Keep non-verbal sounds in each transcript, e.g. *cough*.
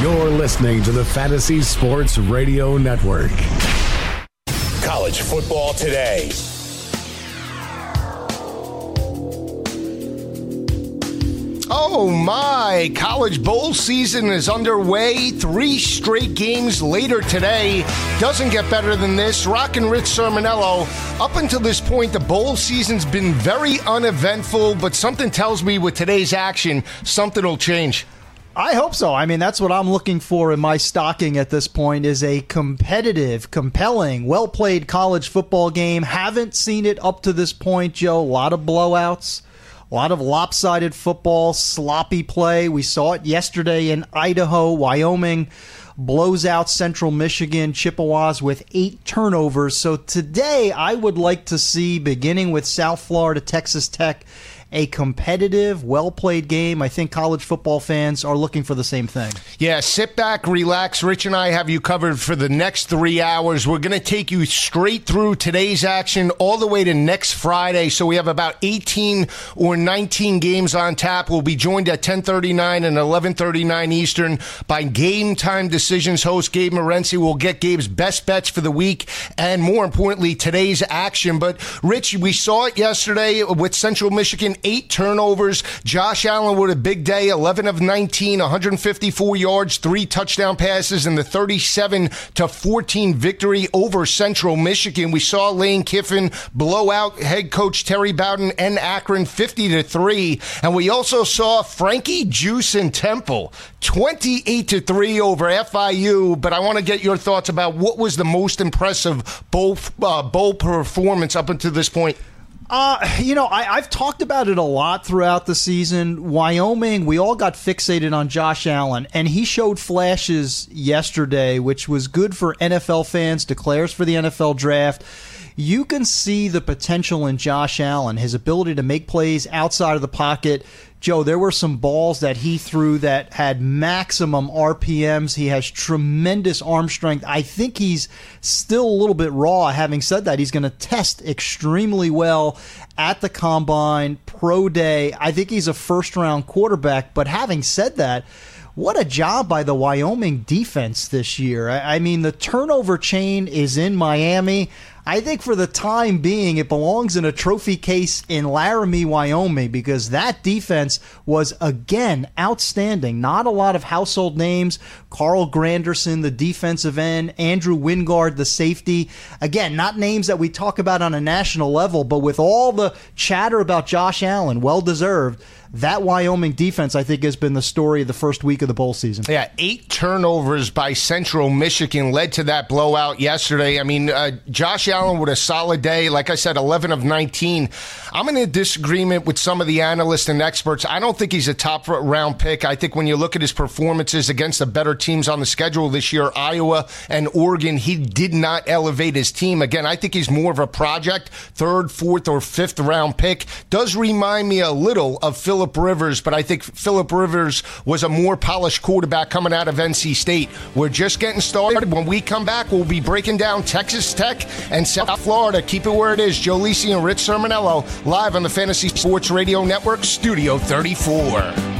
You're listening to the Fantasy Sports Radio Network. College football today. Oh my! College bowl season is underway. Three straight games later today. Doesn't get better than this. Rock and Rich Cirminiello. Up until this point, the bowl season's been very uneventful, but something tells me with today's action, something will change. I hope so. I mean, that's what I'm looking for in my stocking at this point is a competitive, compelling, well-played college football game. Haven't seen it up to this point, Joe. A lot of blowouts. A lot of lopsided football, sloppy play. We saw it yesterday in Idaho. Wyoming blows out Central Michigan, Chippewas with eight turnovers. So today, I would like to see, beginning with South Florida, Texas Tech, a competitive, well played game. I think college football fans are looking for the same thing. Yeah, sit back, relax. Rich and I have you covered for the next three hours. We're going to take you straight through today's action all the way to next Friday. So we have about 18 or 19 games on tap. We'll be joined at 1039 and 1139 Eastern by Game Time Decisions host Gabe Morency. We'll get Gabe's best bets for the week and more importantly, today's action. But Rich, we saw it yesterday with Central Michigan eight turnovers. Josh Allen with a big day, 11 of 19, 154 yards, three touchdown passes, and the 37 to 14 victory over Central Michigan. We saw Lane Kiffin blow out head coach Terry Bowden and Akron 50 to 3. And we also saw Frankie Juice and Temple 28 to 3 over FIU. But I want to get your thoughts about what was the most impressive bowl, uh, bowl performance up until this point. Uh, you know, I, have talked about it a lot throughout the season. Wyoming, we all got fixated on Josh Allen, and he showed flashes yesterday, which was good for NFL fans, declares for the NFL draft. You can see the potential in Josh Allen, his ability to make plays outside of the pocket, Joe, there were some balls that he threw that had maximum RPMs. He has tremendous arm strength. I think he's still a little bit raw. Having said that, he's going to test extremely well at the combine, pro day. I think he's a first round quarterback. But having said that, what a job by the Wyoming defense this year. I mean, the turnover chain is in Miami. I think for the time being, it belongs in a trophy case in Laramie, Wyoming, because that defense was again outstanding. Not a lot of household names. Carl Granderson, the defensive end, Andrew Wingard, the safety. Again, not names that we talk about on a national level, but with all the chatter about Josh Allen, well deserved that Wyoming defense, I think, has been the story of the first week of the bowl season. Yeah, eight turnovers by Central Michigan led to that blowout yesterday. I mean, uh, Josh Allen with a solid day. Like I said, 11 of 19. I'm in a disagreement with some of the analysts and experts. I don't think he's a top round pick. I think when you look at his performances against the better teams on the schedule this year, Iowa and Oregon, he did not elevate his team. Again, I think he's more of a project, third, fourth, or fifth round pick. Does remind me a little of Phil Philip Rivers, but I think Philip Rivers was a more polished quarterback coming out of NC State. We're just getting started. When we come back, we'll be breaking down Texas Tech and South Florida. Keep it where it is. Joe Lisi and Rich Cirminiello live on the Fantasy Sports Radio Network, Studio 34.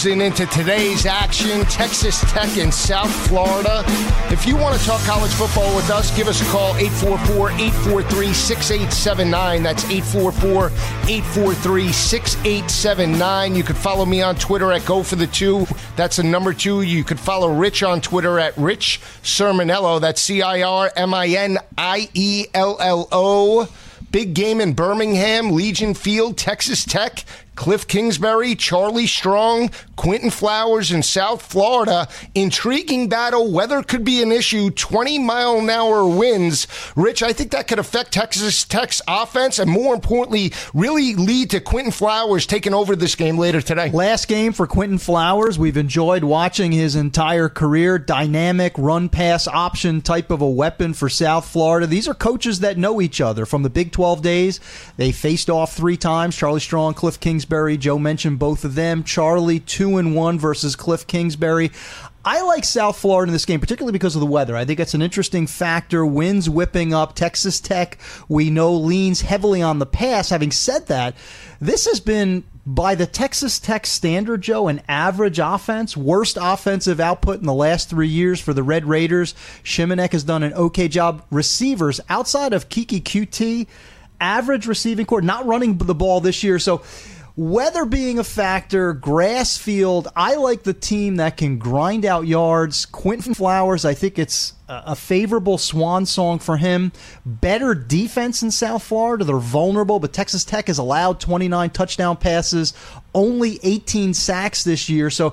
Cruising into today's action Texas Tech in South Florida. If you want to talk college football with us, give us a call 844 843 6879. That's 844 843 6879. You could follow me on Twitter at Go for the Two. That's the number two. You could follow Rich on Twitter at Rich Cirminiello. That's C I R M I N I E L L O. Big game in Birmingham, Legion Field, Texas Tech. Cliff Kingsbury, Charlie Strong, Quinton Flowers in South Florida. Intriguing battle. Weather could be an issue. 20 mile an hour winds. Rich, I think that could affect Texas Tech's offense and more importantly, really lead to Quinton Flowers taking over this game later today. Last game for Quinton Flowers. We've enjoyed watching his entire career. Dynamic run pass option type of a weapon for South Florida. These are coaches that know each other from the Big 12 days. They faced off three times. Charlie Strong, Cliff Kingsbury. Kingsbury. Joe mentioned both of them. Charlie, two and one versus Cliff Kingsbury. I like South Florida in this game, particularly because of the weather. I think it's an interesting factor. Winds whipping up. Texas Tech, we know, leans heavily on the pass. Having said that, this has been, by the Texas Tech standard, Joe, an average offense, worst offensive output in the last three years for the Red Raiders. Shimonek has done an okay job. Receivers, outside of Keke Coutee, average receiving core, not running the ball this year. So, Weather being a factor, grass field, I like the team that can grind out yards. Quinton Flowers, I think it's a favorable swan song for him. Better defense in South Florida. They're vulnerable, but Texas Tech has allowed 29 touchdown passes, only 18 sacks this year. So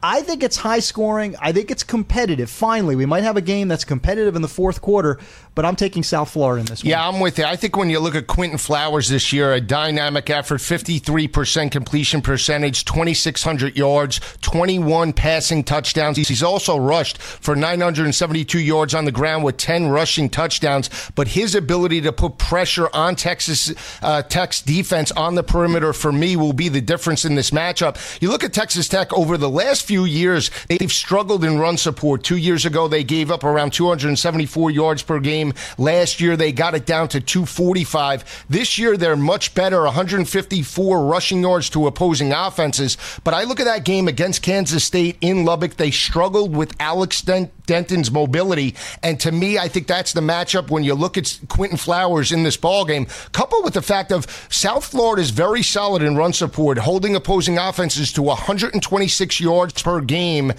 I think it's high scoring. I think it's competitive. Finally, we might have a game that's competitive in the fourth quarter, but I'm taking South Florida in this one. Yeah, I'm with you. I think when you look at Quinton Flowers this year, a dynamic effort, 53% completion percentage, 2,600 yards, 21 passing touchdowns. He's also rushed for 972 yards on the ground with 10 rushing touchdowns, but his ability to put pressure on Texas uh, Tech's defense on the perimeter for me will be the difference in this matchup. You look at Texas Tech over the last few years, they've struggled in run support. Two years ago, they gave up around 274 yards per game. Last year, they got it down to 245. This year, they're much better, 154 rushing yards to opposing offenses. But I look at that game against Kansas State in Lubbock. They struggled with Alex Delton's mobility. And to me, I think that's the matchup when you look at Quinton Flowers in this ball game, coupled with the fact of South Florida is very solid in run support, holding opposing offenses to 126 yards per game.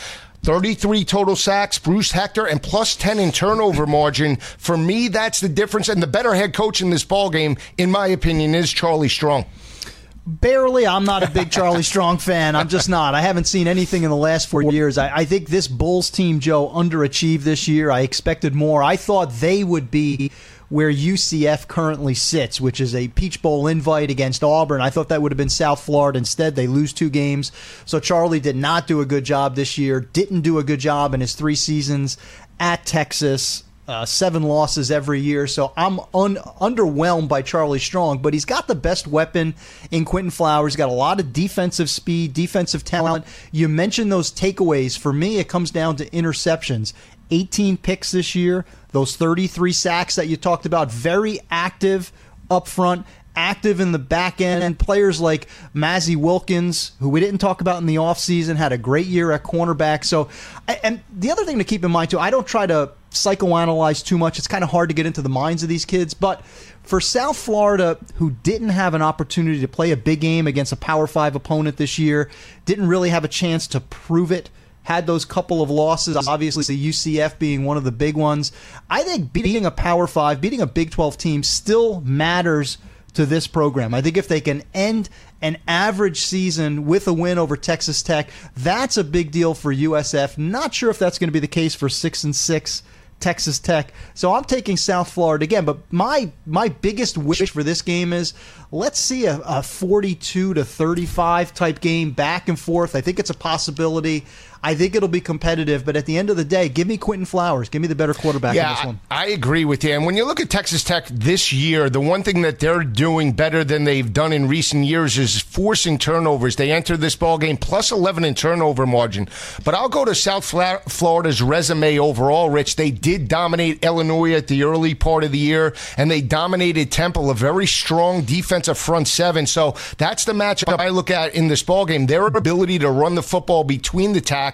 33 total sacks, Bruce Hector, and plus 10 in turnover margin. For me, that's the difference. And the better head coach in this ball game, in my opinion, is Charlie Strong. Barely. I'm not a big Charlie Strong fan. I'm just not. I haven't seen anything in the last four years. I, I, think this Bulls team, Joe, underachieved this year. I expected more. I thought they would be where UCF currently sits, which is a Peach Bowl invite against Auburn. I thought that would have been South Florida. Instead, they lose two games. So Charlie did not do a good job this year, didn't do a good job in his three seasons at Texas. Uh, seven losses every year. So I'm un- underwhelmed by Charlie Strong, but he's got the best weapon in Quinton Flowers. He's got a lot of defensive speed, defensive talent. You mentioned those takeaways. For me, it comes down to interceptions. 18 picks this year, those 33 sacks that you talked about, very active up front, active in the back end, and players like Mazzi Wilkins, who we didn't talk about in the offseason, had a great year at cornerback. So, and the other thing to keep in mind, too, I don't try to psychoanalyze too much. It's kind of hard to get into the minds of these kids, but for South Florida, who didn't have an opportunity to play a big game against a Power Five opponent this year, didn't really have a chance to prove it had those couple of losses, obviously the UCF being one of the big ones. I think beating a Power Five, beating a Big 12 team still matters to this program. I think if they can end an average season with a win over Texas Tech, that's a big deal for USF. Not sure if that's going to be the case for six and six Texas Tech. So I'm taking South Florida again. But my my biggest wish for this game is let's see a, a 42 to 35 type game back and forth. I think it's a possibility. I think it'll be competitive. But at the end of the day, give me Quinton Flowers. Give me the better quarterback yeah, in this one. I, I agree with you. And when you look at Texas Tech this year, the one thing that they're doing better than they've done in recent years is forcing turnovers. They enter this ball game plus 11 in turnover margin. But I'll go to South Florida's resume overall, Rich. They did dominate Illinois at the early part of the year, and they dominated Temple, a very strong defensive front seven. So that's the matchup I look at in this ball game. Their ability to run the football between the tackles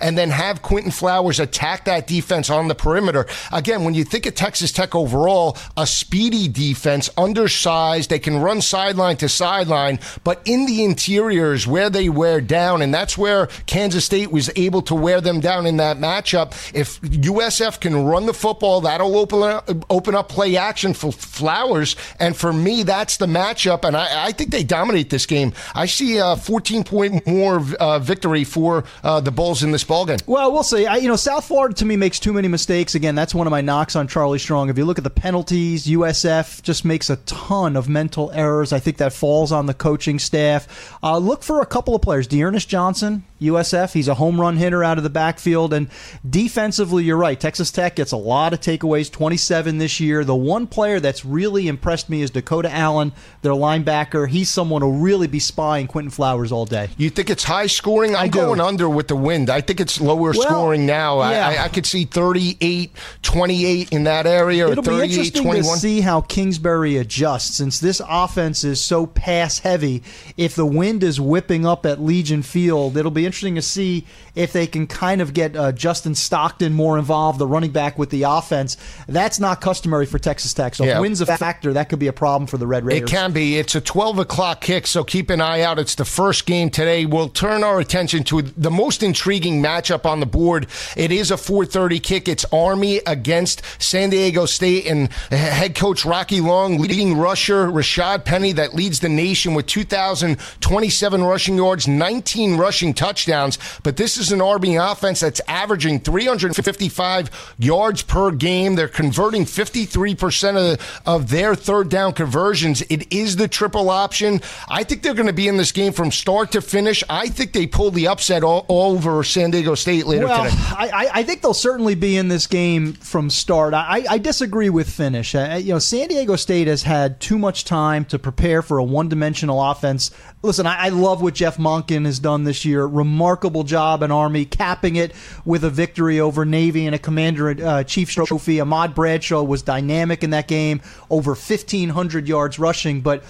and then have Quinton Flowers attack that defense on the perimeter. Again, when you think of Texas Tech overall, a speedy defense, undersized, they can run sideline to sideline, but in the interiors where they wear down, and that's where Kansas State was able to wear them down in that matchup. If USF can run the football, that'll open up, open up play action for Flowers, and for me, that's the matchup, and I, I think they dominate this game. I see a 14 point more uh, victory for uh, the Bulls in this ballgame. Well, we'll see. I, you know, South Florida to me makes too many mistakes. Again, that's one of my knocks on Charlie Strong. If you look at the penalties, USF just makes a ton of mental errors. I think that falls on the coaching staff. Uh, look for a couple of players. D'Ernest Johnson, USF. He's a home run hitter out of the backfield. And defensively, you're right. Texas Tech gets a lot of takeaways, 27 this year. The one player that's really impressed me is Dakota Allen, their linebacker. He's someone who'll really be spying Quinton Flowers all day. You think it's high scoring? I'm going under with the wind. I think it's lower well, scoring now. Yeah. I, I, could see 38, 28 in that area, It'll be interesting 21. to see how Kingsbury adjusts since this offense is so pass heavy. If the wind is whipping up at Legion Field, it'll be interesting to see if they can kind of get uh, Justin Stockton more involved, the running back with the offense. That's not customary for Texas Tech. So yeah. if wind's a factor, that could be a problem for the Red Raiders. It can be. It's a 12 o'clock kick, so keep an eye out. It's the first game today. We'll turn our attention to the most intriguing matchup on the board. It is a 4:30 kick. It's Army against San Diego State and head coach Rocky Long, leading rusher Rashaad Penny that leads the nation with 2,027 rushing yards, 19 rushing touchdowns. But this is an Army offense that's averaging 355 yards per game. They're converting 53% of, of their third down conversions. It is the triple option. I think they're going to be in this game from start to finish. I think they pull the upset all, all over San Diego State later well, today. I, I, think they'll certainly be in this game from start. I, I disagree with finish. Uh, you know, San Diego State has had too much time to prepare for a one-dimensional offense. Listen, I, I love what Jeff Monken has done this year. Remarkable job in Army, capping it with a victory over Navy and a Commander uh, Chiefs trophy. Ahmad Bradshaw was dynamic in that game, over 1,500 yards rushing, but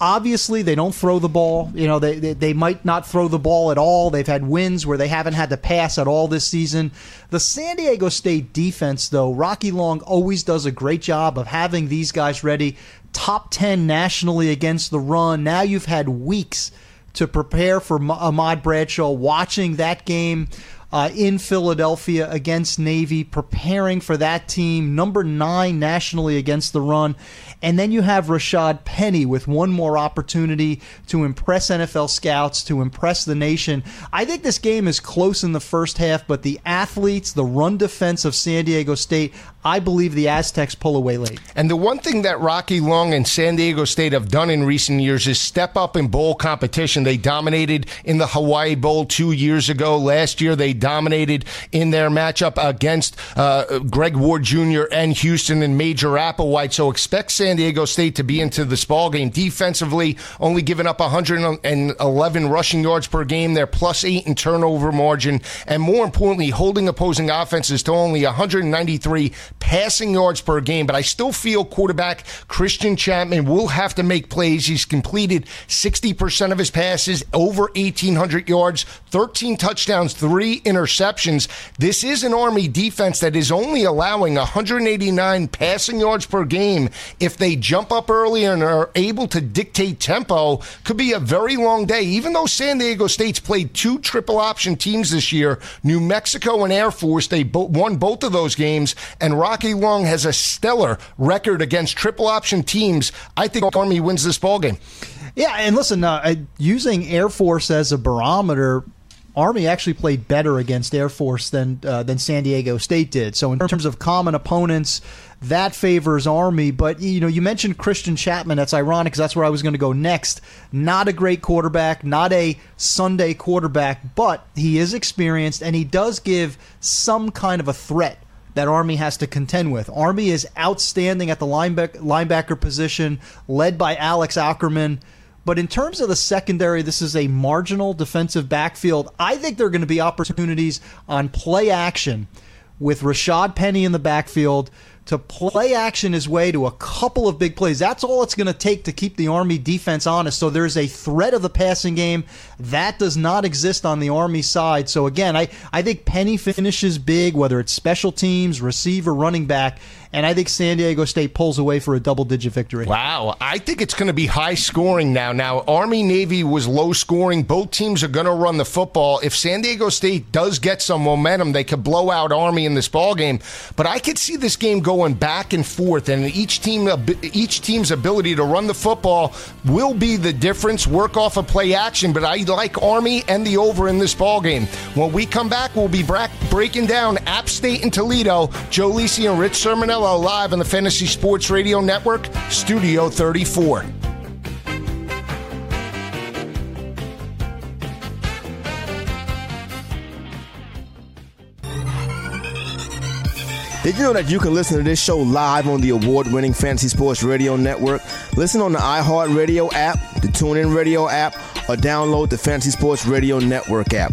Obviously, they don't throw the ball. You know, they, they, they might not throw the ball at all. They've had wins where they haven't had to pass at all this season. The San Diego State defense, though, Rocky Long always does a great job of having these guys ready. Top 10 nationally against the run. Now you've had weeks to prepare for Ahmad Bradshaw, watching that game uh, in Philadelphia against Navy, preparing for that team, number nine nationally against the run. And then you have Rashaad Penny with one more opportunity to impress NFL scouts, to impress the nation. I think this game is close in the first half, but the athletes, the run defense of San Diego State, I believe the Aztecs pull away late. And the one thing that Rocky Long and San Diego State have done in recent years is step up in bowl competition. They dominated in the Hawaii Bowl two years ago. Last year, they dominated in their matchup against uh, Greg Ward Jr. and Houston and Major Applewhite. So expect San Diego State to be into this ball game. Defensively, only giving up 111 rushing yards per game. They're plus eight in turnover margin. And more importantly, holding opposing offenses to only 193 passing yards per game, but I still feel quarterback Christian Chapman will have to make plays. He's completed 60% of his passes, over 1,800 yards, 13 touchdowns, three interceptions. This is an Army defense that is only allowing 189 passing yards per game. If they jump up early and are able to dictate tempo, could be a very long day. Even though San Diego State's played two triple option teams this year, New Mexico and Air Force, they bo- won both of those games, and Rocky Long has a stellar record against triple option teams. I think Army wins this ball game. Yeah, and listen, uh, using Air Force as a barometer, Army actually played better against Air Force than uh, than San Diego State did. So in terms of common opponents, that favors Army. But you know, you mentioned Christian Chapman. That's ironic because that's where I was going to go next. Not a great quarterback, not a Sunday quarterback, but he is experienced and he does give some kind of a threat that Army has to contend with. Army is outstanding at the linebacker, linebacker position, led by Alex Aukerman. But in terms of the secondary, this is a marginal defensive backfield. I think there are going to be opportunities on play action with Rashaad Penny in the backfield to play action his way to a couple of big plays. That's all it's going to take to keep the Army defense honest. So there's a threat of the passing game that does not exist on the Army side. So again, I, I think Penny finishes big, whether it's special teams, receiver, running back and I think San Diego State pulls away for a double digit victory. Wow. I think it's going to be high scoring now. Now, Army Navy was low scoring. Both teams are going to run the football. If San Diego State does get some momentum, they could blow out Army in this ball game. But I could see this game going back and forth, and each team each team's ability to run the football will be the difference. Work off a of play action, but I like Army and the over in this ball game. When we come back, we'll be breaking down App State and Toledo. Joe Lisi and Rich Cirminiello live on the Fantasy Sports Radio Network, Studio 34. Did you know that you can listen to this show live on the award winning Fantasy Sports Radio Network? Listen on the iHeartRadio app, the TuneIn Radio app, or download the Fantasy Sports Radio Network app.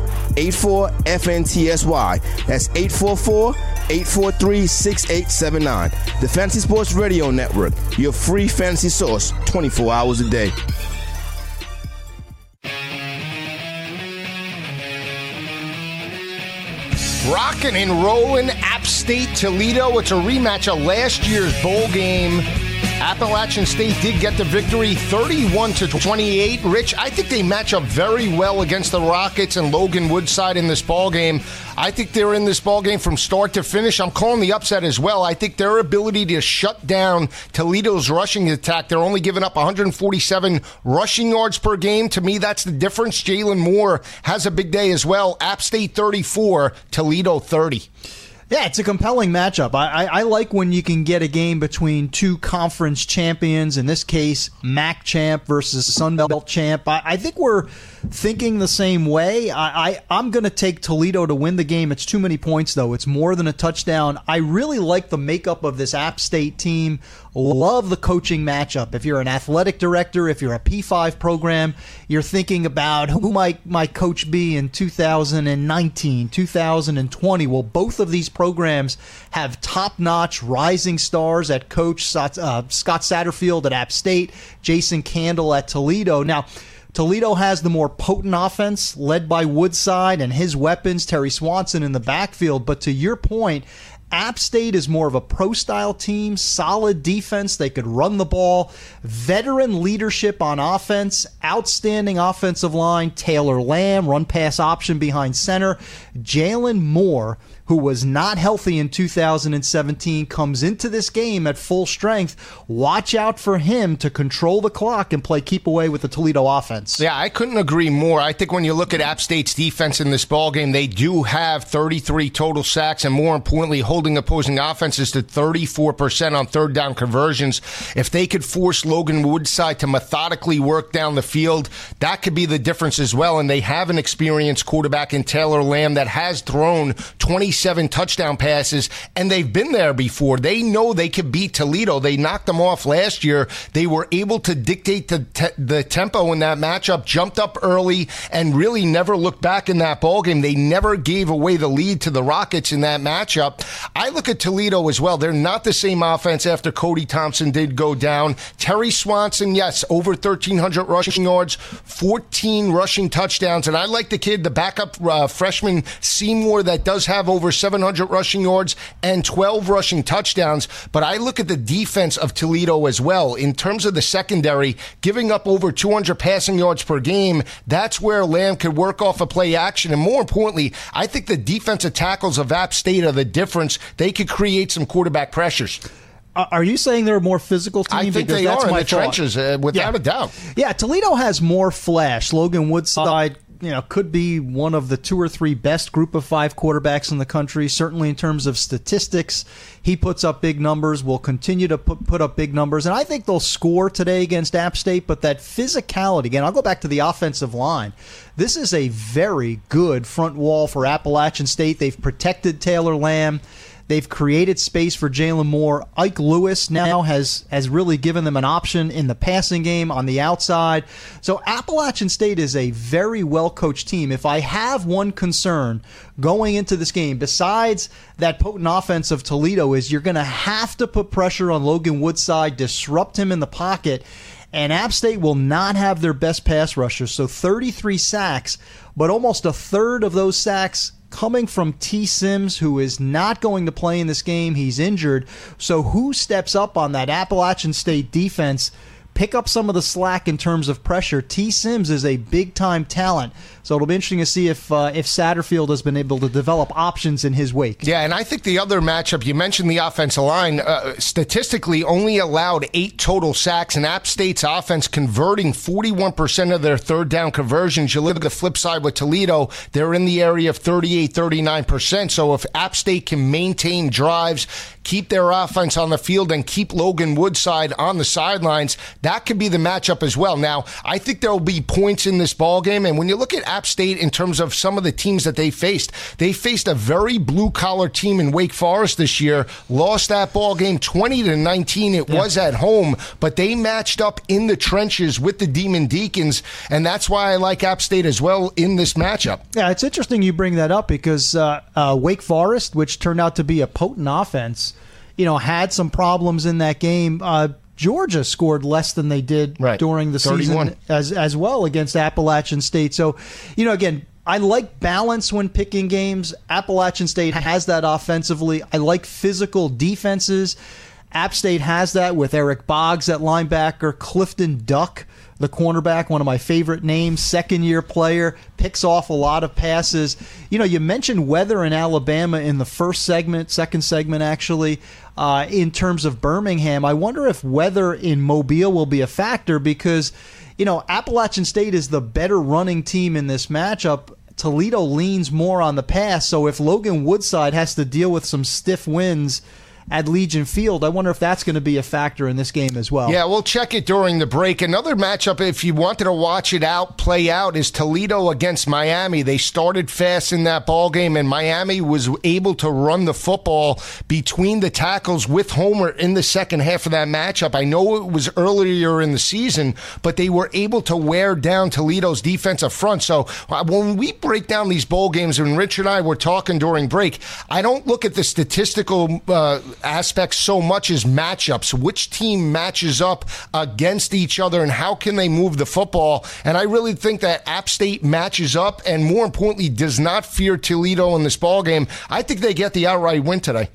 84 FNTSY. That's 844 843 6879. The Fantasy Sports Radio Network, your free fantasy source 24 hours a day. Rocking and rolling App State Toledo. It's a rematch of last year's bowl game. Appalachian State did get the victory 31 to 28. Rich, I think they match up very well against the Rockets and Logan Woodside in this ball game. I think they're in this ball game from start to finish. I'm calling the upset as well. I think their ability to shut down Toledo's rushing attack, they're only giving up 147 rushing yards per game. To me, that's the difference. Jalen Moore has a big day as well. App State 34, Toledo 30. Yeah, it's a compelling matchup. I, I, I, like when you can get a game between two conference champions. In this case, MAC champ versus Sun Belt champ. I, I think we're thinking the same way. I, I I'm going to take Toledo to win the game. It's too many points though. It's more than a touchdown. I really like the makeup of this App State team. Love the coaching matchup. If you're an athletic director, if you're a P5 program, you're thinking about who might my coach be in 2019, 2020. Well, both of these programs have top-notch rising stars at coach uh, Scott Satterfield at App State, Jason Candle at Toledo. Now, Toledo has the more potent offense led by Woodside and his weapons, Terry Swanson in the backfield. But to your point, App State is more of a pro style team, solid defense. They could run the ball, veteran leadership on offense, outstanding offensive line. Taylor Lamb, run pass option behind center. Jalen Moore who was not healthy in 2017, comes into this game at full strength. Watch out for him to control the clock and play keep away with the Toledo offense. Yeah, I couldn't agree more. I think when you look at App State's defense in this ball game, they do have 33 total sacks, and more importantly, holding opposing offenses to 34% on third down conversions. If they could force Logan Woodside to methodically work down the field, that could be the difference as well. And they have an experienced quarterback in Taylor Lamb that has thrown 26 seven touchdown passes, and they've been there before. They know they could beat Toledo. They knocked them off last year. They were able to dictate the, te- the tempo in that matchup, jumped up early, and really never looked back in that ball game. They never gave away the lead to the Rockets in that matchup. I look at Toledo as well. They're not the same offense after Cody Thompson did go down. Terry Swanson, yes, over 1,300 rushing yards, 14 rushing touchdowns. And I like the kid, the backup uh, freshman Seymour, that does have over over 700 rushing yards and 12 rushing touchdowns. But I look at the defense of Toledo as well. In terms of the secondary, giving up over 200 passing yards per game, that's where Lamb could work off a of play action. And more importantly, I think the defensive tackles of App State are the difference. They could create some quarterback pressures. Are you saying they're a more physical team? I think because they are in the thought. trenches, uh, without yeah. a doubt. Yeah, Toledo has more flash. Logan Woodside. Uh, you know, could be one of the two or three best group of five quarterbacks in the country. Certainly in terms of statistics, he puts up big numbers. Will continue to put, put up big numbers, and I think they'll score today against App State. But that physicality again, I'll go back to the offensive line. This is a very good front wall for Appalachian State. They've protected Taylor Lamb. They've created space for Jalen Moore. Ike Lewis now has has really given them an option in the passing game on the outside. So Appalachian State is a very well coached team. If I have one concern going into this game, besides that potent offense of Toledo, is you're going to have to put pressure on Logan Woodside, disrupt him in the pocket. And App State will not have their best pass rushers. So 33 sacks, but almost a third of those sacks coming from T. Sims, who is not going to play in this game. He's injured. So, who steps up on that Appalachian State defense? Pick up some of the slack in terms of pressure. T. Sims is a big time talent. So it'll be interesting to see if uh, if Satterfield has been able to develop options in his wake. Yeah, and I think the other matchup you mentioned the offensive line uh, statistically only allowed eight total sacks, and App State's offense converting 41 percent of their third down conversions. You look at the flip side with Toledo; they're in the area of 38, 39 percent. So if App State can maintain drives, keep their offense on the field, and keep Logan Woodside on the sidelines, that could be the matchup as well. Now, I think there will be points in this ball game, and when you look at App State in terms of some of the teams that they faced. They faced a very blue collar team in Wake Forest this year, lost that ball game 20 to 19. It yeah. was at home, but they matched up in the trenches with the Demon Deacons, and that's why I like App State as well in this matchup. Yeah, it's interesting you bring that up because uh, uh, Wake Forest, which turned out to be a potent offense, you know, had some problems in that game. Uh, Georgia scored less than they did right. during the 31. season as as well against Appalachian State. So, you know, again, I like balance when picking games. Appalachian State has that offensively. I like physical defenses. App State has that with Eric Boggs at linebacker, Clifton Duck the cornerback, one of my favorite names, second year player, picks off a lot of passes. You know, you mentioned weather in Alabama in the first segment, second segment actually, uh, in terms of Birmingham. I wonder if weather in Mobile will be a factor because, you know, Appalachian State is the better running team in this matchup. Toledo leans more on the pass. So if Logan Woodside has to deal with some stiff winds, at Legion Field. I wonder if that's going to be a factor in this game as well. Yeah, we'll check it during the break. Another matchup, if you wanted to watch it out, play out, is Toledo against Miami. They started fast in that ball game, and Miami was able to run the football between the tackles with Homer in the second half of that matchup. I know it was earlier in the season, but they were able to wear down Toledo's defensive front. So uh, when we break down these bowl games, and Rich and I were talking during break, I don't look at the statistical uh, aspects so much as matchups. Which team matches up against each other and how can they move the football? And I really think that App State matches up and more importantly does not fear Toledo in this ball game. I think they get the outright win today.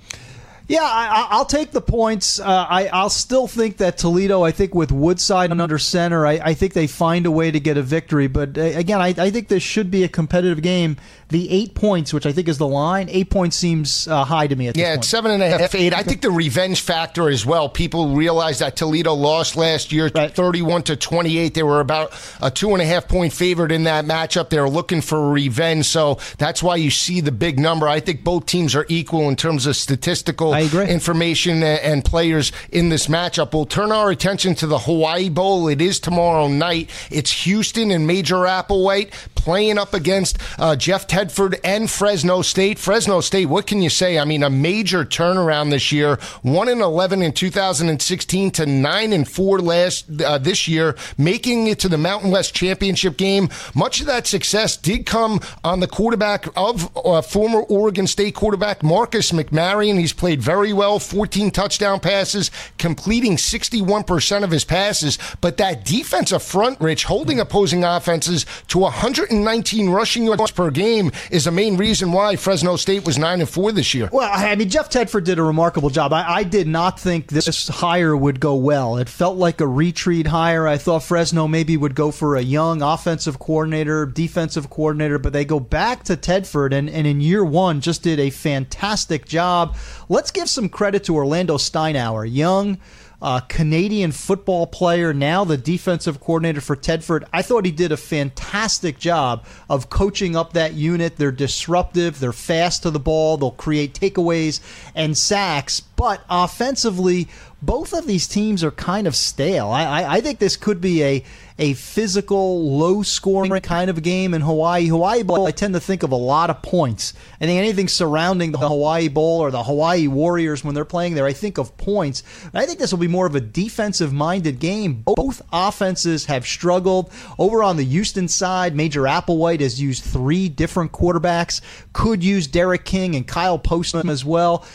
Yeah, I, will take the points. Uh, I, will still think that Toledo, I think with Woodside and under center, I, I, think they find a way to get a victory. But uh, again, I, I, think this should be a competitive game. The eight points, which I think is the line, eight points seems uh, high to me at yeah, it's seven and a half, eight. I think the revenge factor as well. People realize that Toledo lost last year, right. thirty-one to twenty-eight. They were about a two and a half point favorite in that matchup. They were looking for revenge, so that's why you see the big number. I think both teams are equal in terms of statistical information and players in this matchup. We'll turn our attention to the Hawaii Bowl. It is tomorrow night. It's Houston and Major Applewhite playing up against uh, Jeff Tedford and Fresno State. Fresno State, what can you say? I mean, a major turnaround this year. One and eleven in 2016 to nine and four last uh, this year, making it to the Mountain West Championship game. Much of that success did come on the quarterback of uh, former Oregon State quarterback Marcus McMaryion. He's played very well, 14 touchdown passes, completing 61% of his passes. But that defensive front, Rich, holding opposing offenses to 119 rushing yards per game is the main reason why Fresno State was 9 and 4 this year. Well, I mean, Jeff Tedford did a remarkable job. I, I did not think this hire would go well. It felt like a retreat hire. I thought Fresno maybe would go for a young offensive coordinator, defensive coordinator, but they go back to Tedford and, and in year one just did a fantastic job. Let's give some credit to Orlando Steinauer, young uh, Canadian football player, now the defensive coordinator for Tedford. I thought he did a fantastic job of coaching up that unit. They're disruptive, they're fast to the ball, they'll create takeaways and sacks, but offensively, both of these teams are kind of stale. I, I, I think this could be a a physical, low scoring kind of game in Hawaii. Hawaii Bowl, I tend to think of a lot of points. I think anything surrounding the Hawaii Bowl or the Hawaii Warriors when they're playing there, I think of points. I think this will be more of a defensive minded game. Both offenses have struggled. Over on the Houston side, Major Applewhite has used three different quarterbacks, could use D'Eriq King and Kyle Postma as well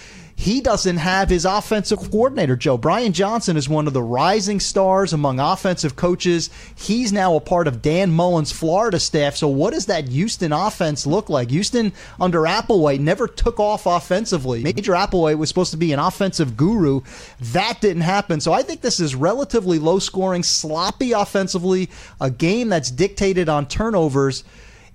he doesn't have his offensive coordinator, Joe. Brian Johnson is one of the rising stars among offensive coaches. He's now a part of Dan Mullen's Florida staff. So, what does that Houston offense look like? Houston under Applewhite never took off offensively. Major Applewhite was supposed to be an offensive guru. That didn't happen. So, I think this is relatively low scoring, sloppy offensively, a game that's dictated on turnovers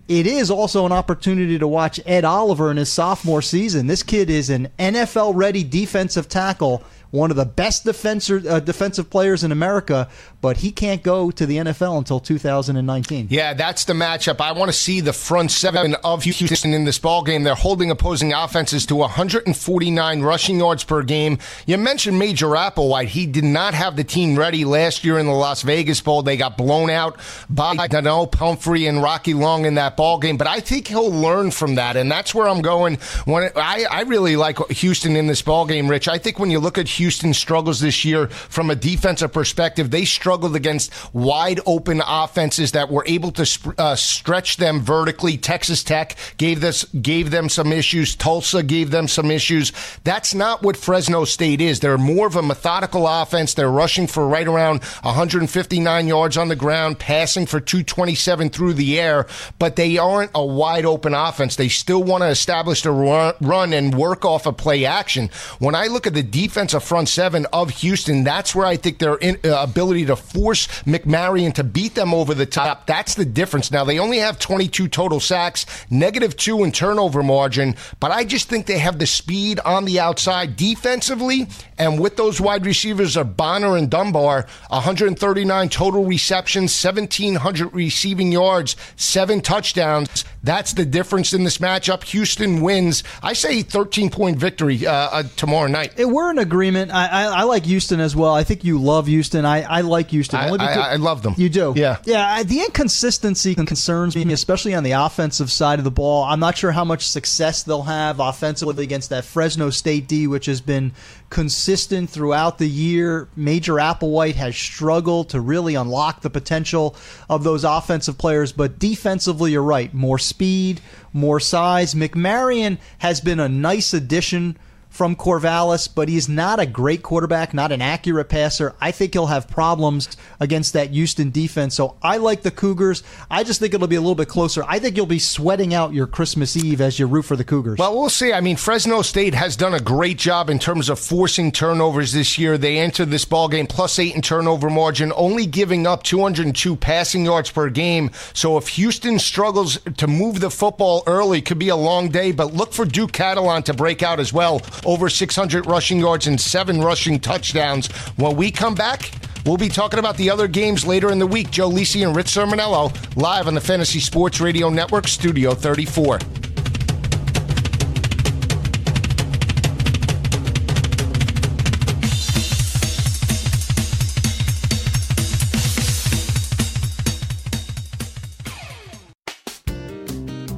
it is also an opportunity to watch Ed Oliver in his sophomore season. This kid is an NFL ready defensive tackle one of the best defensor, uh, defensive players in America, but he can't go to the NFL until 2019. Yeah, that's the matchup. I want to see the front seven of Houston in this ball game. They're holding opposing offenses to 149 rushing yards per game. You mentioned Major Applewhite. He did not have the team ready last year in the Las Vegas Bowl. They got blown out by Donnel Pumphrey and Rocky Long in that ball game. But I think he'll learn from that, and that's where I'm going. When I, I really like Houston in this ball game, Rich. I think when you look at Houston struggles this year from a defensive perspective. They struggled against wide open offenses that were able to uh, stretch them vertically. Texas Tech gave this gave them some issues. Tulsa gave them some issues. That's not what Fresno State is. They're more of a methodical offense. They're rushing for right around 159 yards on the ground, passing for 227 through the air, but they aren't a wide open offense. They still want to establish the run and work off of play action. When I look at the defensive front seven of Houston. That's where I think their in, uh, ability to force McMaryion to beat them over the top. That's the difference. Now they only have 22 total sacks, negative two in turnover margin, but I just think they have the speed on the outside defensively, and with those wide receivers of Bonner and Dunbar, 139 total receptions, 1,700 receiving yards, seven touchdowns. That's the difference in this matchup. Houston wins. I say 13 point victory uh, uh, tomorrow night. We're in agreement. I, I, I, like Houston as well. I think you love Houston. I, I like Houston. I, I, I, love them. You do? Yeah. Yeah. The inconsistency concerns me, especially on the offensive side of the ball. I'm not sure how much success they'll have offensively against that Fresno State D, which has been consistent throughout the year. Major Applewhite has struggled to really unlock the potential of those offensive players, but defensively, you're right. More speed, more size. McMaryion has been a nice addition from Corvallis, but he's not a great quarterback, not an accurate passer. I think he'll have problems against that Houston defense. So I like the Cougars. I just think it'll be a little bit closer. I think you'll be sweating out your Christmas Eve as you root for the Cougars. Well, we'll see. I mean, Fresno State has done a great job in terms of forcing turnovers this year. They entered this ball game plus eight in turnover margin, only giving up 202 passing yards per game. So if Houston struggles to move the football early, could be a long day. But look for Duke Catalon to break out as well over 600 rushing yards and seven rushing touchdowns. When we come back, We'll be talking about the other games later in the week. Joe Lisi and Rich Cirminiello live on the Fantasy Sports Radio Network, Studio 34.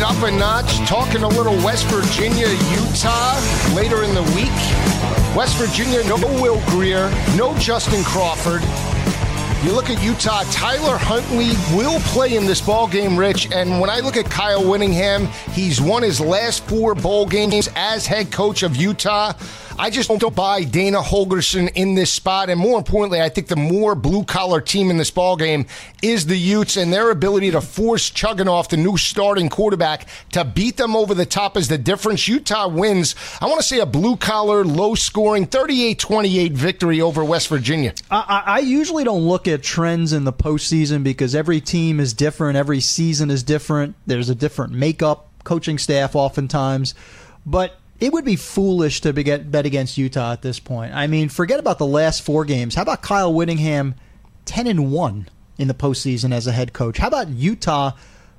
It up a notch, talking a little West Virginia, Utah later in the week. West Virginia, no Will Grier, no Justin Crawford. You look at Utah, Tyler Huntley will play in this ball game, Rich. And when I look at Kyle Whittingham, he's won his last four bowl games as head coach of Utah. I just don't buy Dana Holgorsen in this spot. And more importantly, I think the more blue collar team in this ball game is the Utes and their ability to force Chugunov, the new starting quarterback, to beat them over the top is the difference. Utah wins, I want to say a blue collar, low scoring 38 28 victory over West Virginia. I, I usually don't look at trends in the postseason because every team is different, every season is different. There's a different makeup, coaching staff oftentimes. But it would be foolish to bet against Utah at this point. I mean, forget about the last four games. How about Kyle Whittingham, ten and one in the postseason as a head coach? How about Utah,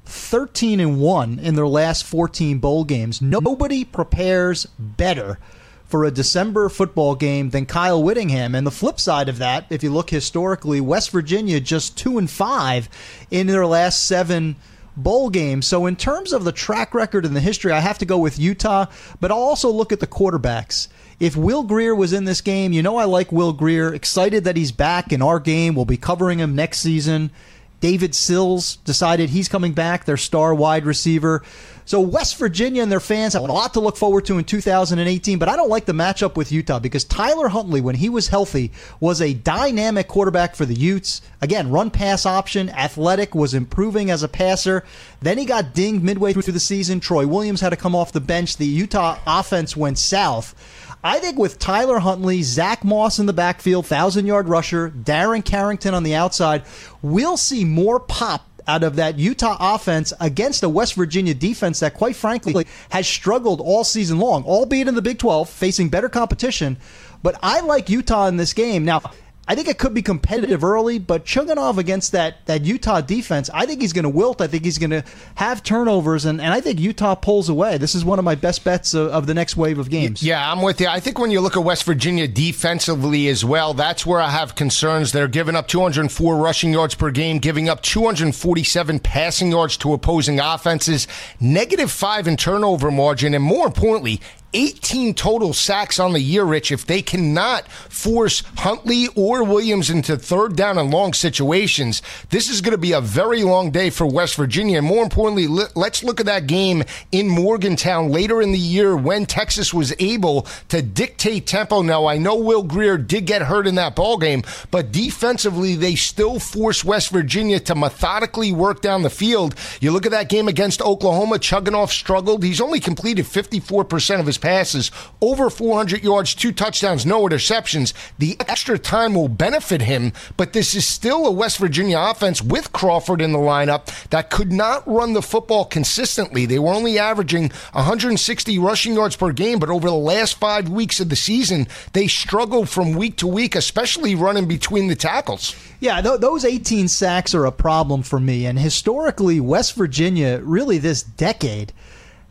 thirteen and one in their last fourteen bowl games? Nobody prepares better for a December football game than Kyle Whittingham. And the flip side of that, if you look historically, West Virginia just two and five in their last seven bowl game. So, in terms of the track record and the history, I have to go with Utah, but I'll also look at the quarterbacks. If Will Grier was in this game, you know I like Will Grier. Excited that he's back in our game. We'll be covering him next season. David Sills decided he's coming back, their star wide receiver. So West Virginia and their fans have a lot to look forward to in 2018, but I don't like the matchup with Utah because Tyler Huntley, when he was healthy, was a dynamic quarterback for the Utes. Again, run pass option, athletic, was improving as a passer. Then he got dinged midway through the season. Troy Williams had to come off the bench. The Utah offense went south. I think with Tyler Huntley, Zach Moss in the backfield, thousand yard rusher, Darren Carrington on the outside, we'll see more pop out of that Utah offense against a West Virginia defense that, quite frankly, has struggled all season long, albeit in the Big 12, facing better competition. But I like Utah in this game. Now, I think it could be competitive early, but Chugunov against that, that Utah defense, I think he's going to wilt. I think he's going to have turnovers, and, and I think Utah pulls away. This is one of my best bets of, of, the next wave of games. Yeah, I'm with you. I think when you look at West Virginia defensively as well, that's where I have concerns. They're giving up 204 rushing yards per game, giving up 247 passing yards to opposing offenses, negative five in turnover margin, and more importantly, 18 total sacks on the year, Rich. If they cannot force Huntley or Williams into third down and long situations, this is going to be a very long day for West Virginia. And more importantly, let's look at that game in Morgantown later in the year when Texas was able to dictate tempo. Now, I know Will Grier did get hurt in that ball game, but defensively, they still force West Virginia to methodically work down the field. You look at that game against Oklahoma, Chugunov struggled. He's only completed 54% of his passes, over 400 yards, two touchdowns, no interceptions. The extra time will benefit him, but this is still a West Virginia offense with Crawford in the lineup that could not run the football consistently. They were only averaging 160 rushing yards per game, but over the last five weeks of the season, they struggled from week to week, especially running between the tackles. Yeah, th- those 18 sacks are a problem for me. And historically, West Virginia, really this decade,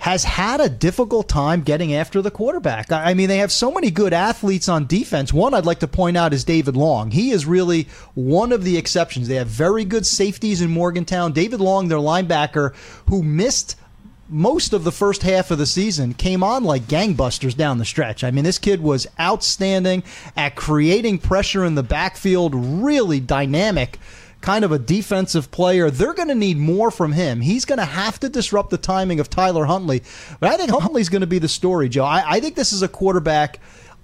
has had a difficult time getting after the quarterback. I mean, they have so many good athletes on defense. One I'd like to point out is David Long. He is really one of the exceptions. They have very good safeties in Morgantown. David Long, their linebacker, who missed most of the first half of the season came on like gangbusters down the stretch. I mean, this kid was outstanding at creating pressure in the backfield, really dynamic kind of a defensive player. They're going to need more from him. He's going to have to disrupt the timing of Tyler Huntley. But I think Huntley's going to be the story, Joe. I, I think this is a quarterback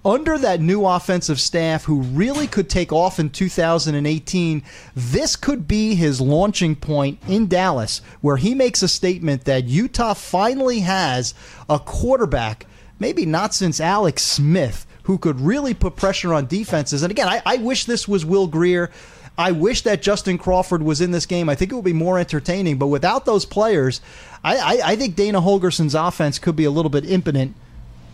under that new offensive staff who really could take off in 2018, this could be his launching point in Dallas, where he makes a statement that Utah finally has a quarterback, maybe not since Alex Smith, who could really put pressure on defenses. And again, I, I wish this was Will Grier. I wish that Justin Crawford was in this game. I think it would be more entertaining. But without those players, I, I, I think Dana Holgorsen's offense could be a little bit impotent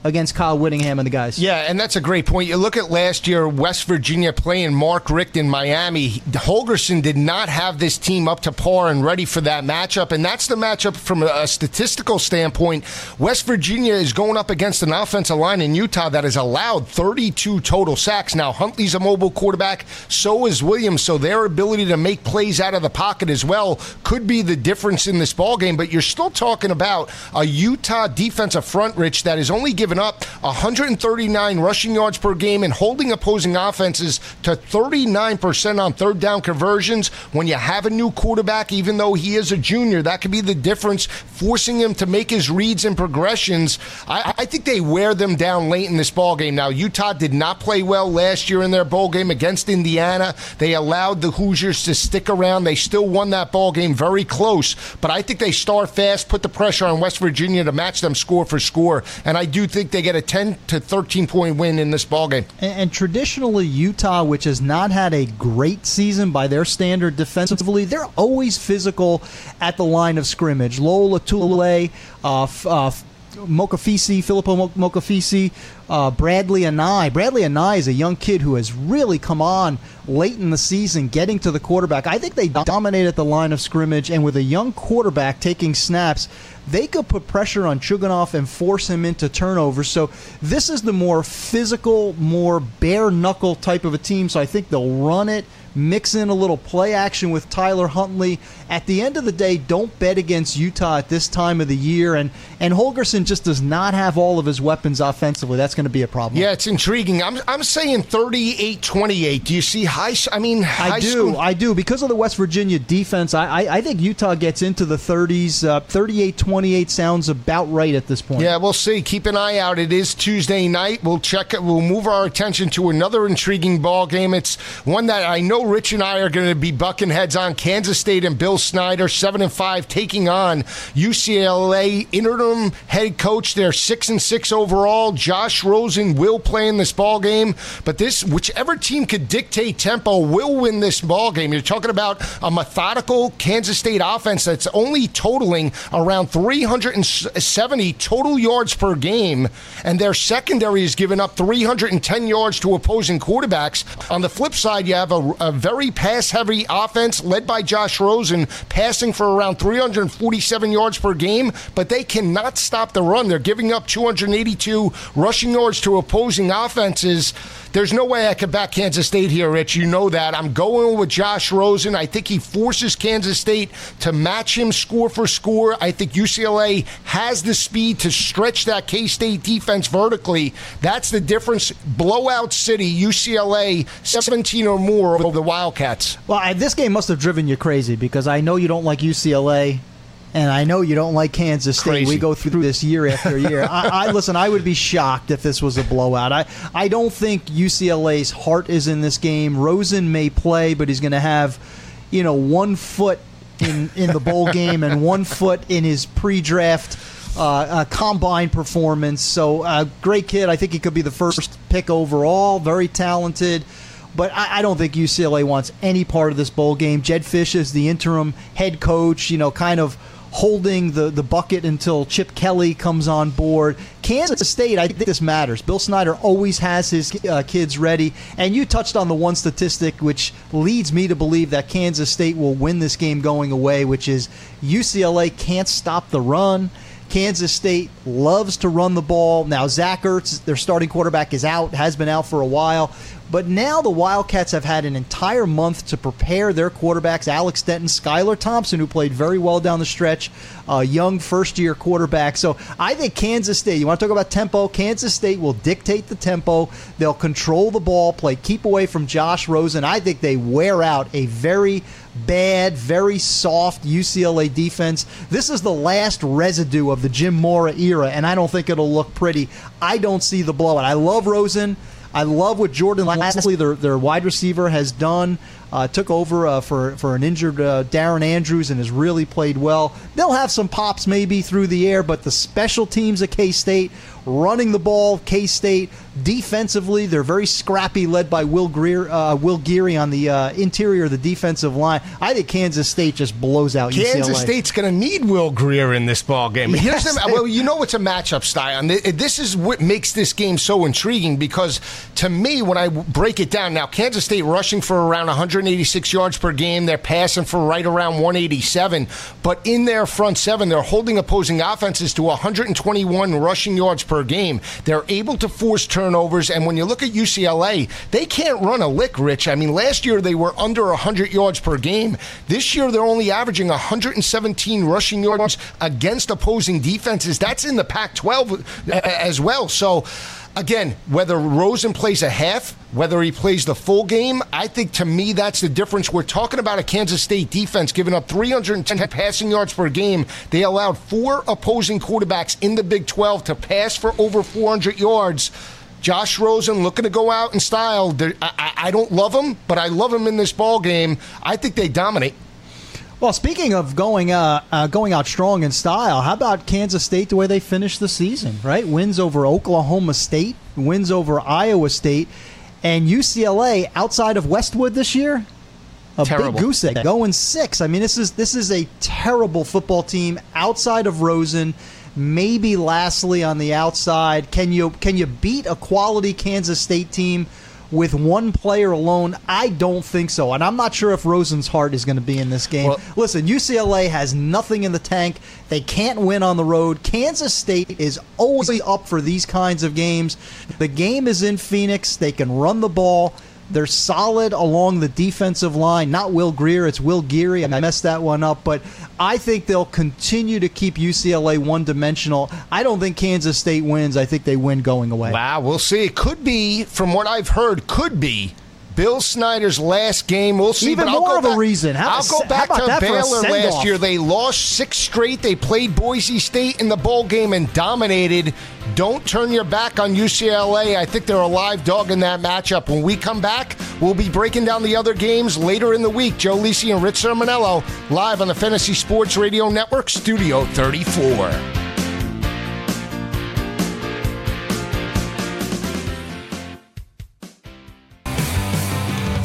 against Kyle Whittingham and the guys. Yeah, and that's a great point. You look at last year, West Virginia playing Mark Richt in Miami. Holgorsen did not have this team up to par and ready for that matchup, and that's the matchup from a statistical standpoint. West Virginia is going up against an offensive line in Utah that has allowed 32 total sacks. Now, Huntley's a mobile quarterback, so is Williams, so their ability to make plays out of the pocket as well could be the difference in this ball game. But you're still talking about a Utah defensive front, Rich, that is only given up 139 rushing yards per game and holding opposing offenses to 39% on third down conversions. When you have a new quarterback, even though he is a junior, that could be the difference, forcing him to make his reads and progressions. I, I think they wear them down late in this ball game. Now, Utah did not play well last year in their bowl game against Indiana. They allowed the Hoosiers to stick around. They still won that ball game very close, but I think they start fast, put the pressure on West Virginia to match them score for score, and I do think they get a 10 to 13 point win in this ball game. And, and traditionally, Utah, which has not had a great season by their standard defensively, they're always physical at the line of scrimmage. Lowell Lotulelei, uh, uh, Mokofisi, Filipo Mokofisi, uh, Bradlee Anae. Bradlee Anae is a young kid who has really come on late in the season, getting to the quarterback. I think they dominated the line of scrimmage, and with a young quarterback taking snaps, they could put pressure on Chugunov and force him into turnovers. So this is the more physical, more bare knuckle type of a team. So I think they'll run it mix in a little play action with Tyler Huntley. At the end of the day, don't bet against Utah at this time of the year. And, and Holgorsen just does not have all of his weapons offensively. That's going to be a problem. Yeah, it's intriguing. I'm, I'm saying 38 28. Do you see high? I mean, I do. I do. Because of the West Virginia defense, I, I, I think Utah gets into the 30s. Uh, 38 28 sounds about right at this point. Yeah, we'll see. Keep an eye out. It is Tuesday night. We'll check it. We'll move our attention to another intriguing ball game. It's one that I know Rich and I are going to be bucking heads on. Kansas State and Bill Snyder, seven and five, taking on UCLA interim head coach. They're six and six overall. Josh Rosen will play in this ball game, but this whichever team could dictate tempo will win this ball game. You're talking about a methodical Kansas State offense that's only totaling around 370 total yards per game, and their secondary is giving up 310 yards to opposing quarterbacks. On the flip side, you have a, a very pass heavy offense led by Josh Rosen, passing for around 347 yards per game, but they cannot stop the run. They're giving up 282 rushing yards to opposing offenses. There's no way I could back Kansas State here, Rich. You know that. I'm going with Josh Rosen. I think he forces Kansas State to match him score for score. I think UCLA has the speed to stretch that K State defense vertically. That's the difference. Blowout City, UCLA, 17 or more over the Wildcats. Well, I, this game must have driven you crazy because I know you don't like UCLA and I know you don't like Kansas State. Crazy. We go through this year after year. *laughs* I, I listen. I would be shocked if this was a blowout. I I don't think UCLA's heart is in this game. Rosen may play, but he's going to have, you know, one foot in in the bowl *laughs* game and one foot in his pre-draft. Uh, uh, combine performance. So, uh, great kid. I think he could be the first pick overall. Very talented. But I, I don't think UCLA wants any part of this bowl game. Jedd Fisch is the interim head coach, you know, kind of holding the, the bucket until Chip Kelly comes on board. Kansas State, I think this matters. Bill Snyder always has his uh, kids ready. And you touched on the one statistic which leads me to believe that Kansas State will win this game going away, which is UCLA can't stop the run. Kansas State loves to run the ball. Now, Zach Ertz, their starting quarterback, is out, has been out for a while. But now the Wildcats have had an entire month to prepare their quarterbacks Alex Delton, Skylar Thompson, who played very well down the stretch, a young first year quarterback. So I think Kansas State, you want to talk about tempo? Kansas State will dictate the tempo. They'll control the ball, play keep away from Josh Rosen. I think they wear out a very bad, very soft UCLA defense. This is the last residue of the Jim Mora era, and I don't think it'll look pretty. I don't see the blowout. I love Rosen. I love what Jordan Lasley, their, their wide receiver, has done. Uh, took over uh, for for an injured uh, Darren Andrews and has really played well. They'll have some pops maybe through the air, but the special teams at K State running the ball, K State defensively, they're very scrappy, led by Will Grier, uh, Will Geary on the uh, interior of the defensive line. I think Kansas State just blows out Kansas UCLA. State's going to need Will Grier in this ball game. Yes, the, well, you know it's a matchup style, and this is what makes this game so intriguing because to me, when I break it down, now Kansas State rushing for around 186 yards per game, they're passing for right around 187, but in their front seven, they're holding opposing offenses to 121 rushing yards per game. They're able to force turnovers, and when you look at UCLA, they can't run a lick, Rich. I mean, last year they were under 100 yards per game. This year they're only averaging 117 rushing yards against opposing defenses. That's in the Pac 12 uh, as well. So, again, whether Rosen plays a half, whether he plays the full game, I think to me that's the difference. We're talking about a Kansas State defense giving up 310 passing yards per game. They allowed four opposing quarterbacks in the Big 12 to pass for over 400 yards. Josh Rosen looking to go out in style. I, I I don't love him, but I love him in this ball game. I think they dominate. Well, speaking of going uh, uh, going out strong in style, how about Kansas State the way they finished the season? Right, wins over Oklahoma State, wins over Iowa State, and UCLA outside of Westwood this year. A Terrible. big goose egg, going six. I mean, this is this is a terrible football team outside of Rosen. Maybe lastly on the outside, can you can you beat a quality Kansas State team with one player alone? I don't think so, and I'm not sure if Rosen's heart is going to be in this game. Well- Listen, UCLA has nothing in the tank. They can't win on the road. Kansas State is always up for these kinds of games. The game is in Phoenix. They can run the ball. They're solid along the defensive line. Not Will Grier, it's Will Geary. I messed that one up, but I think they'll continue to keep UCLA one dimensional. I don't think Kansas State wins. I think they win going away. Wow, we'll see. It could be, from what I've heard, could be Bill Snyder's last game. We'll see. Even but more of a reason. How I'll go back to Baylor last year. They lost six straight. They played Boise State in the bowl game and dominated. Don't turn your back on UCLA. I think they're a live dog in that matchup. When we come back, we'll be breaking down the other games later in the week. Joe Lisi and Rich Cirminiello live on the Fantasy Sports Radio Network, Studio 34.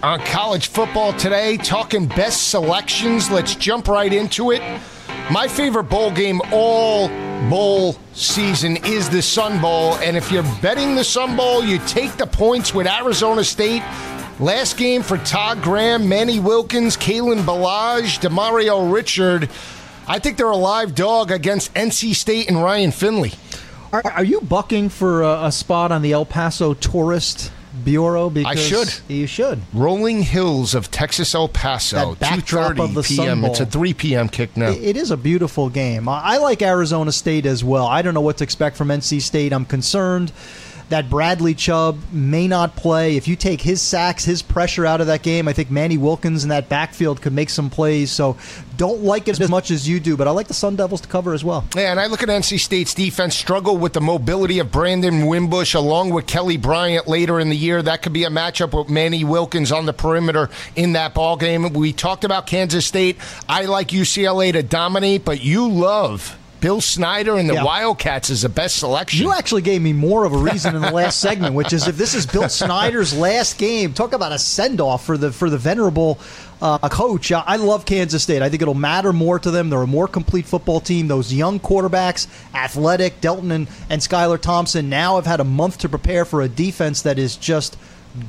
On college football today, talking best selections. Let's jump right into it. My favorite bowl game all bowl season is the Sun Bowl, and if you're betting the Sun Bowl, you take the points with Arizona State. Last game for Todd Graham, Manny Wilkins, Kalen Ballage, Demario Richard. I think they're a live dog against NC State and Ryan Finley. Are, are you bucking for a, a spot on the El Paso Tourist Bureau? Because should. You should. Rolling Hills of Texas El Paso, That backdrop 2:30 of the Sun p.m. It's a 3 p.m. kick now. It- is a beautiful game. I I like Arizona State as well. I don't know what to expect from NC State. I'm concerned that Bradley Chubb may not play. If you take his sacks, his pressure out of that game, I think Manny Wilkins in that backfield could make some plays. So don't like it as much as you do, but I like the Sun Devils to cover as well. Yeah, and I look at NC State's defense struggle with the mobility of Brandon Wimbush along with Kelly Bryant later in the year. That could be a matchup with Manny Wilkins on the perimeter in that ball game. We talked about Kansas State. I like UCLA to dominate, but you love Bill Snyder and the Yeah. Wildcats is the best selection. You actually gave me more of a reason in the *laughs* last segment, which is if this is Bill Snyder's last game, talk about a send off for the for the venerable uh, coach. I I love Kansas State. I think it'll matter more to them. They're a more complete football team. Those young quarterbacks, athletic, Delton and, and Skylar Thompson now have had a month to prepare for a defense that is just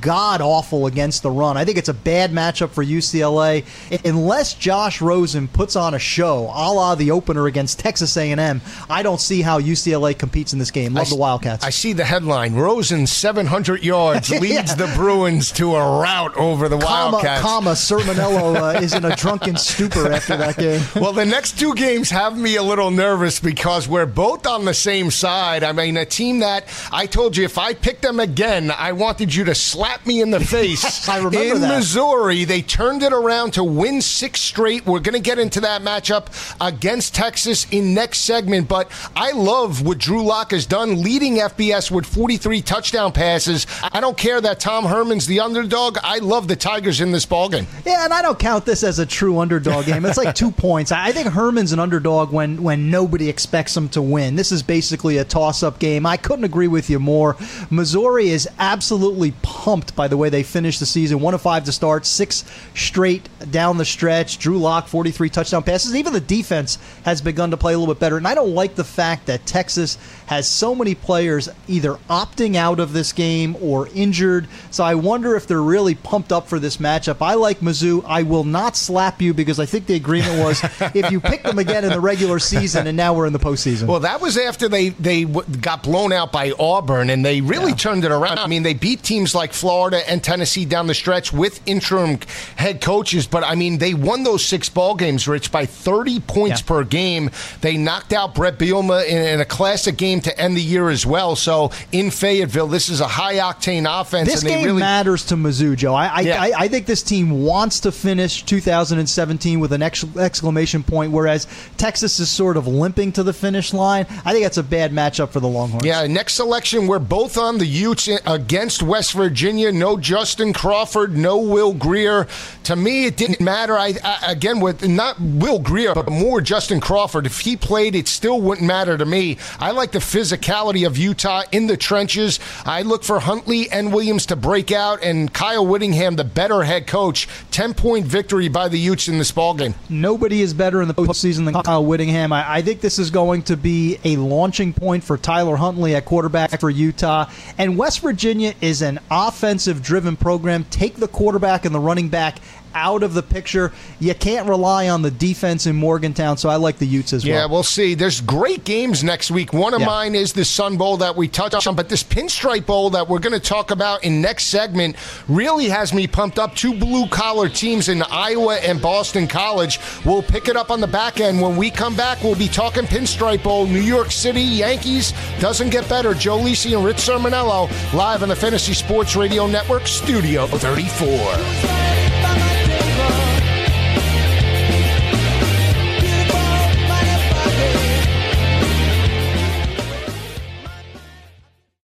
god awful against the run. I think it's a bad matchup for UCLA unless Josh Rosen puts on a show, a la the opener against Texas A&M. I don't see how UCLA competes in this game. Love I, the Wildcats. I see the headline: Rosen 700 yards *laughs* leads yeah. the Bruins to a rout over the comma, Wildcats. Comma, Cirminiello uh, *laughs* is in a drunken stupor after that game. *laughs* well, the next two games have me a little nervous because we're both on the same side. I mean, a team that I told you if I picked them again, I wanted you to slap me in the *laughs* face. I remember in that. Missouri, they turned it around to win six straight. We're going to get into that matchup against Texas in next segment, but I love what Drew Lock has done, leading FBS with 43 touchdown passes. I don't care that Tom Herman's the underdog. I love the Tigers in this ballgame. Yeah, and I don't count this as a true underdog game. It's like two *laughs* points. I think Herman's an underdog when when nobody expects him to win. This is basically a toss-up game. I couldn't agree with you more. Missouri is absolutely pumped by the way they finished the season. One of five to start, six straight down the stretch. Drew Lock, 43 touchdown passes. Even the defense has begun to play a little bit better. And I don't like the fact that Texas has so many players either opting out of this game or injured. So I wonder if they're really pumped up for this matchup. I like Mizzou. I will not slap you because I think the agreement was *laughs* if you pick them again in the regular season, and now we're in the postseason. Well, that was after they they got blown out by Auburn, and they really yeah. turned it around. I mean, they beat teams like Florida and Tennessee down the stretch with interim head coaches, but I mean, they won those six ball games, Rich, by 30 points yeah. per game. They knocked out Bret Bielema in, in, a classic game to end the year as well. So in Fayetteville, this is a high octane offense. This game really... matters to Mizzou, Joe. I I, yeah. I I, think this team wants to finish 2017 with an ex- exclamation point, whereas Texas is sort of limping to the finish line. I think that's a bad matchup for the Longhorns. Yeah, next selection, we're both on the Utes against West Virginia. No Justin Crawford, no Will Grier. To me, it didn't matter. I, I again with not Will Grier, but more Justin Crawford. If he played, it still wouldn't matter to me. I like the physicality of Utah in the trenches. I look for Huntley and Williams to break out, and Kyle Whittingham, the better head coach. Ten point victory by the Utes in this ballgame. Nobody is better in the postseason than Kyle Whittingham. I, I think this is going to be a launching point for Tyler Huntley at quarterback for Utah. And West Virginia is an offensive driven program. Take the quarterback and the running back out of the picture. You can't rely on the defense in Morgantown, so I like the Utes as well. Yeah, we'll see. There's great games next week. One of yeah. mine is the Sun Bowl that we touched on, but this Pinstripe Bowl that we're going to talk about in next segment really has me pumped up. Two blue collar teams in Iowa and Boston College. We'll pick it up on the back end. When we come back, we'll be talking Pinstripe Bowl, New York City, Yankees. Doesn't get better. Joe Lisi and Rich Cirminiello live on the Fantasy Sports Radio Network, Studio 34.